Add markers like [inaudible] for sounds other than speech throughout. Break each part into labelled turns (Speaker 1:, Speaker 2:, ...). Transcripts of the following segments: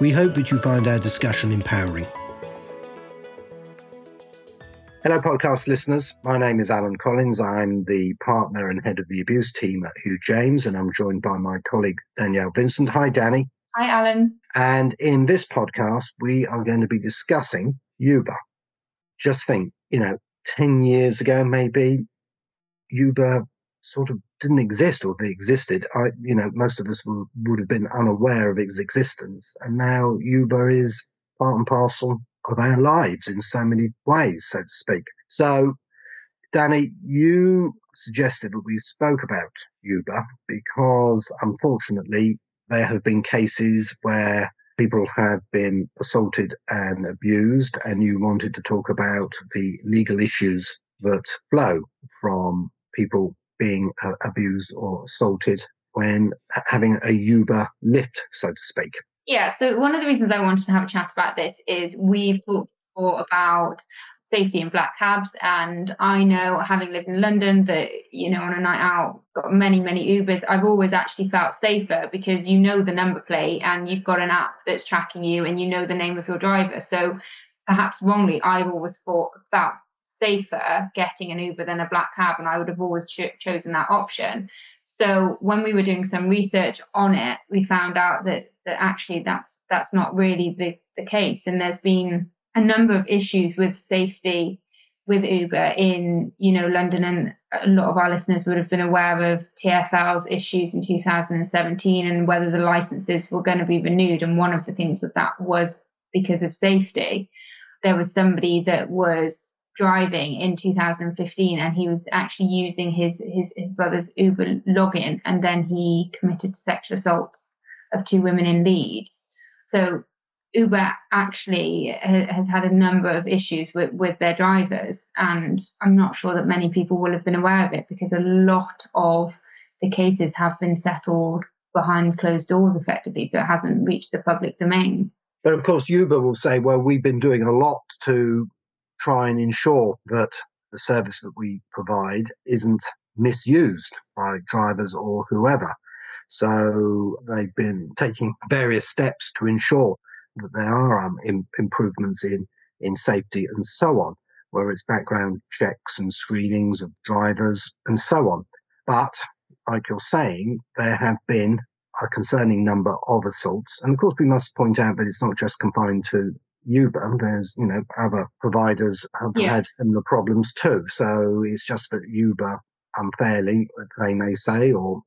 Speaker 1: we hope that you find our discussion empowering. Hello, podcast listeners. My name is Alan Collins. I'm the partner and head of the abuse team at Hugh James, and I'm joined by my colleague Danielle Vincent. Hi, Danny.
Speaker 2: Hi, Alan.
Speaker 1: And in this podcast, we are going to be discussing Uber. Just think, you know, 10 years ago, maybe, Uber sort of didn't exist or if it existed, I, you know, most of us would, would have been unaware of its existence. And now Uber is part and parcel of our lives in so many ways, so to speak. So, Danny, you suggested that we spoke about Uber because unfortunately there have been cases where people have been assaulted and abused, and you wanted to talk about the legal issues that flow from people being uh, abused or assaulted when having a Uber lift, so to speak.
Speaker 2: Yeah, so one of the reasons I wanted to have a chat about this is we've talked before about safety in black cabs, and I know, having lived in London, that you know, on a night out, got many, many Ubers. I've always actually felt safer because you know the number plate and you've got an app that's tracking you, and you know the name of your driver. So perhaps wrongly, I've always thought felt safer getting an Uber than a black cab, and I would have always cho- chosen that option. So when we were doing some research on it, we found out that that actually that's that's not really the, the case, and there's been a number of issues with safety with Uber in you know London, and a lot of our listeners would have been aware of TfL's issues in 2017 and whether the licenses were going to be renewed. And one of the things with that was because of safety. There was somebody that was driving in 2015 and he was actually using his his, his brother's uber login and then he committed sexual assaults of two women in leeds. So uber actually has had a number of issues with, with their drivers and i'm not sure that many people will have been aware of it because a lot of the cases have been settled behind closed doors effectively so it hasn't reached the public domain.
Speaker 1: But of course uber will say well we've been doing a lot to try and ensure that the service that we provide isn't misused by drivers or whoever. So they've been taking various steps to ensure that there are um, improvements in, in safety and so on, where it's background checks and screenings of drivers and so on. But like you're saying, there have been a concerning number of assaults. And of course, we must point out that it's not just confined to Uber, there's, you know, other providers have yeah. had similar problems too. So it's just that Uber unfairly, they may say, or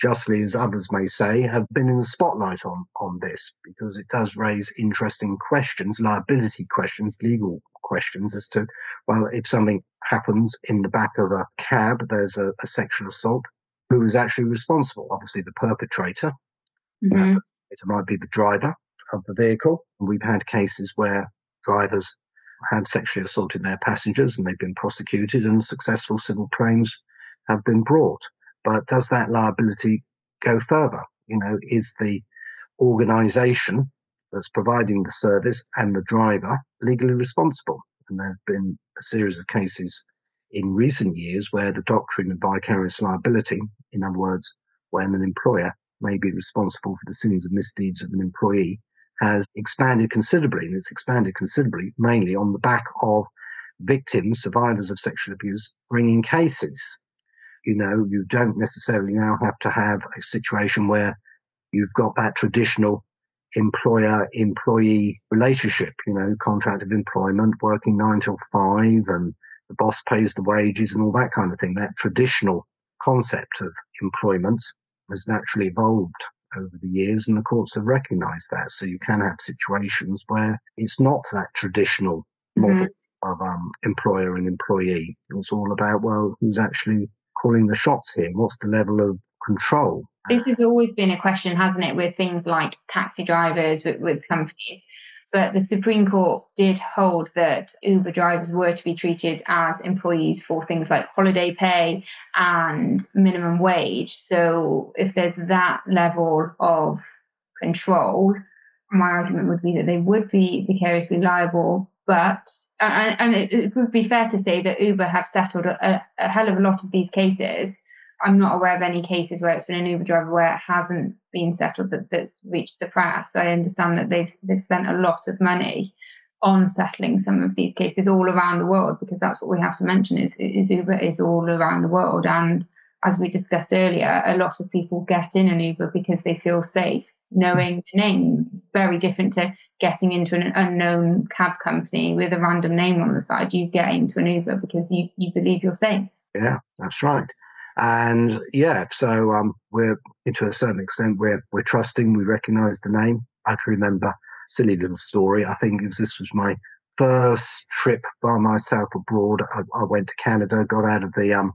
Speaker 1: justly as others may say, have been in the spotlight on, on this because it does raise interesting questions, liability questions, legal questions as to, well, if something happens in the back of a cab, there's a, a sexual assault, who is actually responsible? Obviously the perpetrator. Mm-hmm. It might be the driver of the vehicle. We've had cases where drivers had sexually assaulted their passengers and they've been prosecuted and successful civil claims have been brought. But does that liability go further? You know, is the organization that's providing the service and the driver legally responsible? And there have been a series of cases in recent years where the doctrine of vicarious liability, in other words, when an employer may be responsible for the sins and misdeeds of an employee, has expanded considerably, and it's expanded considerably mainly on the back of victims, survivors of sexual abuse, bringing cases. You know, you don't necessarily now have to have a situation where you've got that traditional employer employee relationship, you know, contract of employment, working nine till five, and the boss pays the wages and all that kind of thing. That traditional concept of employment has naturally evolved over the years, and the courts have recognised that. So you can have situations where it's not that traditional model mm-hmm. of um, employer and employee. It's all about well, who's actually calling the shots here? What's the level of control.
Speaker 2: This has always been a question, hasn't it, with things like taxi drivers, with, with companies. But the Supreme Court did hold that Uber drivers were to be treated as employees for things like holiday pay and minimum wage. So if there's that level of control, my argument would be that they would be vicariously liable. But and, it, it, would be fair to say that Uber have settled a, a hell of a lot of these cases. I'm not aware of any cases where it's been an Uber driver where it hasn't been settled that, that's reached the press. I understand that they've they've spent a lot of money on settling some of these cases all around the world because that's what we have to mention is, is Uber is all around the world and as we discussed earlier, a lot of people get in an Uber because they feel safe knowing the name. Very different to getting into an unknown cab company with a random name on the side. You get into an Uber because you, you believe you're safe.
Speaker 1: Yeah, that's right. And yeah, so um, we're to a certain extent we're we're trusting. We recognise the name. I can remember silly little story. I think it was, this was my first trip by myself abroad. I, I went to Canada, got out of the um,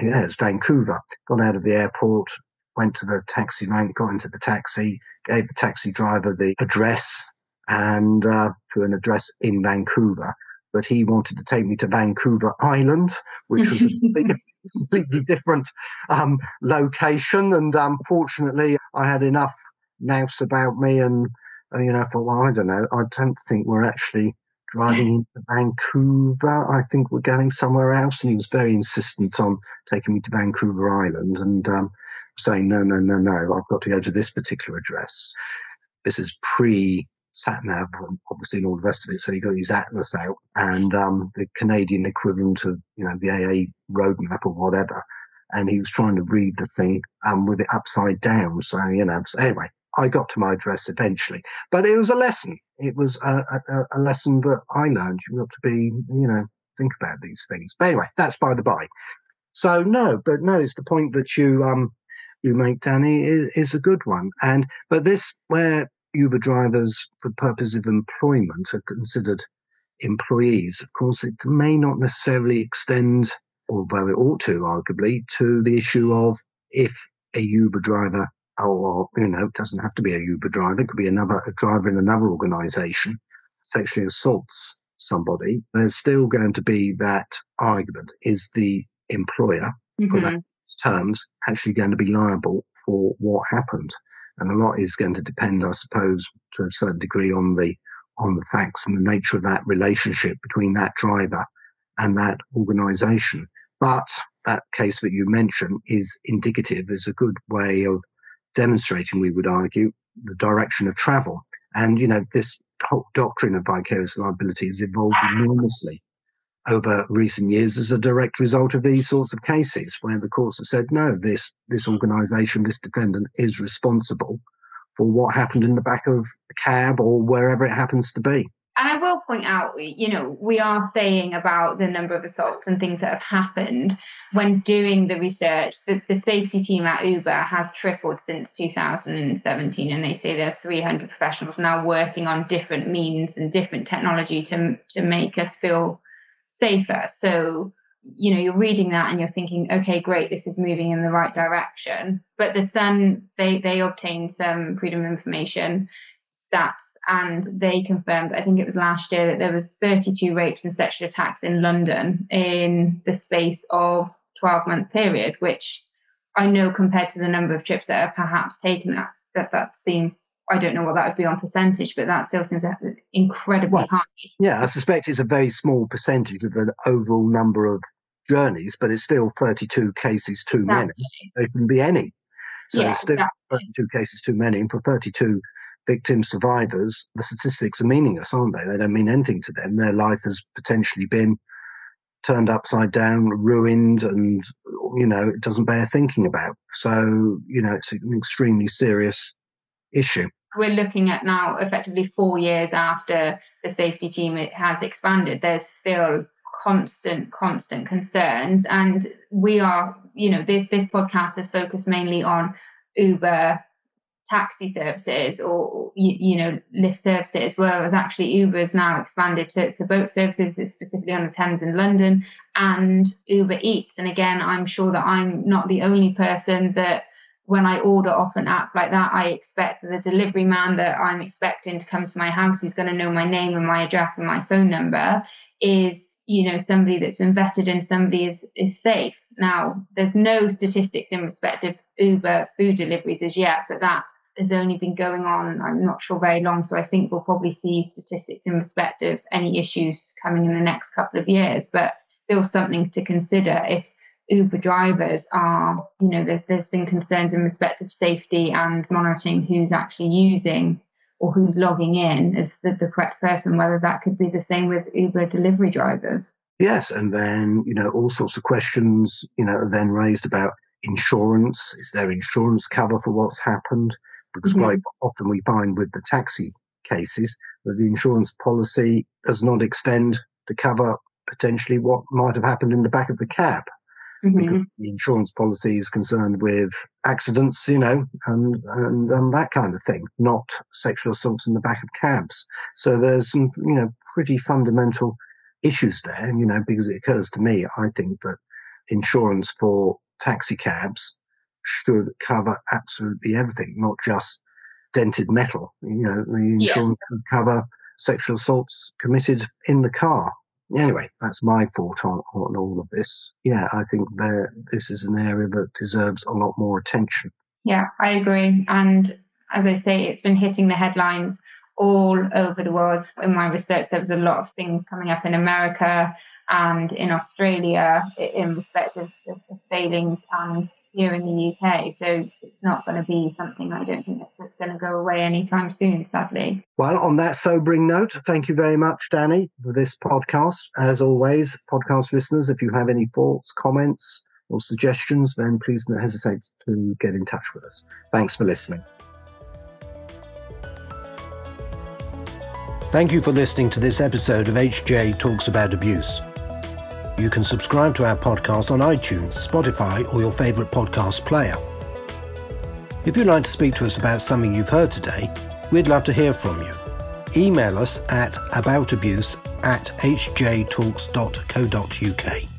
Speaker 1: yeah, it's Vancouver. Got out of the airport, went to the taxi rank, got into the taxi, gave the taxi driver the address and uh, to an address in Vancouver. But he wanted to take me to Vancouver Island, which was a [laughs] completely different um, location. And unfortunately, um, I had enough nous about me, and uh, you know, I thought, well, I don't know. I don't think we're actually driving [laughs] into Vancouver. I think we're going somewhere else. And he was very insistent on taking me to Vancouver Island. And um, saying, no, no, no, no, I've got to go to this particular address. This is pre sat nav, obviously, and all the rest of it. So he got his Atlas out and um, the Canadian equivalent of, you know, the AA roadmap or whatever. And he was trying to read the thing um, with it upside down. So, you know, so anyway, I got to my address eventually. But it was a lesson. It was a, a, a lesson that I learned. You've got to be, you know, think about these things. But anyway, that's by the by. So no, but no, it's the point that you um you make, Danny, is, is a good one. And but this where Uber drivers, for purpose of employment, are considered employees. Of course, it may not necessarily extend, although it ought to, arguably, to the issue of if a Uber driver, or you know, it doesn't have to be a Uber driver, it could be another a driver in another organisation, sexually assaults somebody. There's still going to be that argument: is the employer mm-hmm. for that terms actually going to be liable for what happened. And a lot is going to depend, I suppose, to a certain degree on the on the facts and the nature of that relationship between that driver and that organisation. But that case that you mentioned is indicative, is a good way of demonstrating, we would argue, the direction of travel. And, you know, this whole doctrine of vicarious liability has evolved enormously over recent years as a direct result of these sorts of cases where the courts have said, no, this, this organisation, this defendant is responsible for what happened in the back of a cab or wherever it happens to be.
Speaker 2: And I will point out, you know, we are saying about the number of assaults and things that have happened when doing the research. The, the safety team at Uber has tripled since 2017, and they say there are 300 professionals now working on different means and different technology to to make us feel safer. So, you know, you're reading that and you're thinking, okay, great, this is moving in the right direction. But the Sun, they they obtained some freedom of information stats and they confirmed, I think it was last year, that there were 32 rapes and sexual attacks in London in the space of 12 month period, which I know compared to the number of trips that are perhaps taken that that, that seems I don't know what that would be on percentage, but that still seems incredibly high.
Speaker 1: Yeah, I suspect it's a very small percentage of the overall number of journeys, but it's still 32 cases too exactly. many. There shouldn't be any. So yeah, it's still exactly. 32 cases too many. And for 32 victim survivors, the statistics are meaningless, aren't they? They don't mean anything to them. Their life has potentially been turned upside down, ruined, and, you know, it doesn't bear thinking about. So, you know, it's an extremely serious issue.
Speaker 2: We're looking at now effectively four years after the safety team has expanded. There's still constant, constant concerns. And we are, you know, this, this podcast is focused mainly on Uber taxi services or, you, you know, Lyft services, whereas actually Uber has now expanded to, to boat services, specifically on the Thames in London, and Uber Eats. And again, I'm sure that I'm not the only person that when I order off an app like that, I expect the delivery man that I'm expecting to come to my house, who's going to know my name and my address and my phone number, is you know somebody that's been vetted and somebody is is safe. Now, there's no statistics in respect of Uber food deliveries as yet, but that has only been going on, I'm not sure very long. So I think we'll probably see statistics in respect of any issues coming in the next couple of years, but still something to consider if Uber drivers are, you know, there's, there's been concerns in respect of safety and monitoring who's actually using or who's logging in as the, the correct person, whether that could be the same with Uber delivery drivers.
Speaker 1: Yes, and then, you know, all sorts of questions, you know, are then raised about insurance. Is there insurance cover for what's happened? Because mm-hmm. quite often we find with the taxi cases that the insurance policy does not extend to cover potentially what might have happened in the back of the cab mm-hmm. the insurance policy is concerned with accidents, you know, and, and, and that kind of thing, not sexual assaults in the back of cabs. So there's some, you know, pretty fundamental issues there, you know, because it occurs to me, I think that insurance for taxi cabs should cover absolutely everything, not just dented metal. You know, the insurance yeah. should cover sexual assaults committed in the car anyway, that's my thought on, on all of this. Yeah, I think there this is an area that deserves a lot more attention.
Speaker 2: Yeah, I agree. And as I say, it's been hitting the headlines all over the world. In my research, there was a lot of things coming up in America and in Australia in respect of, the failings and here in the UK. So it's not going to be something I don't think going to go away anytime soon, sadly.
Speaker 1: Well, on that sobering note, thank you very much, Danny, for this podcast. As always, podcast listeners, if you have any thoughts, comments, or suggestions, then please don't hesitate to get in touch with us. Thanks for listening. Thank you for listening to this episode of HJ Talks About Abuse. You can subscribe to our podcast on iTunes, Spotify, or your favourite podcast player. If you'd like to speak to us about something you've heard today, we'd love to hear from you. Email us at aboutabuse at hjtalks.co.uk.